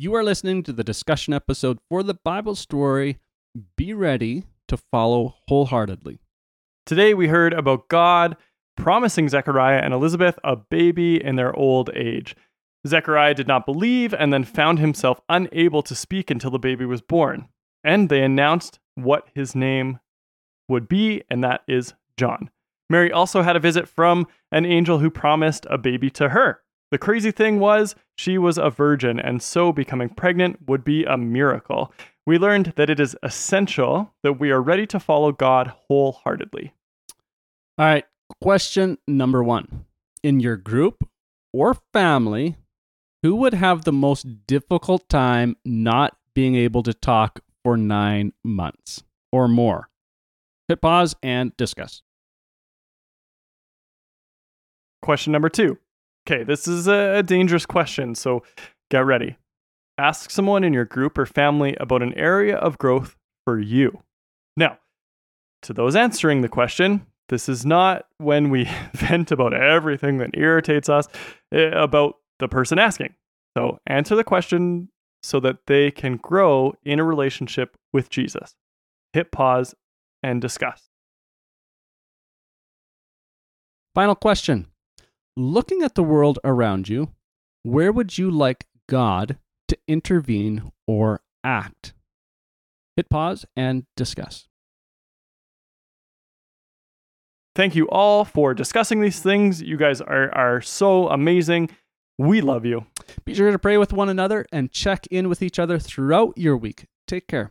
You are listening to the discussion episode for the Bible story. Be ready to follow wholeheartedly. Today we heard about God promising Zechariah and Elizabeth a baby in their old age. Zechariah did not believe and then found himself unable to speak until the baby was born. And they announced what his name would be, and that is John. Mary also had a visit from an angel who promised a baby to her. The crazy thing was, she was a virgin, and so becoming pregnant would be a miracle. We learned that it is essential that we are ready to follow God wholeheartedly. All right, question number one. In your group or family, who would have the most difficult time not being able to talk for nine months or more? Hit pause and discuss. Question number two. Okay, this is a dangerous question, so get ready. Ask someone in your group or family about an area of growth for you. Now, to those answering the question, this is not when we vent about everything that irritates us eh, about the person asking. So, answer the question so that they can grow in a relationship with Jesus. Hit pause and discuss. Final question Looking at the world around you, where would you like God to intervene or act? Hit pause and discuss. Thank you all for discussing these things. You guys are, are so amazing. We love you. Be sure to pray with one another and check in with each other throughout your week. Take care.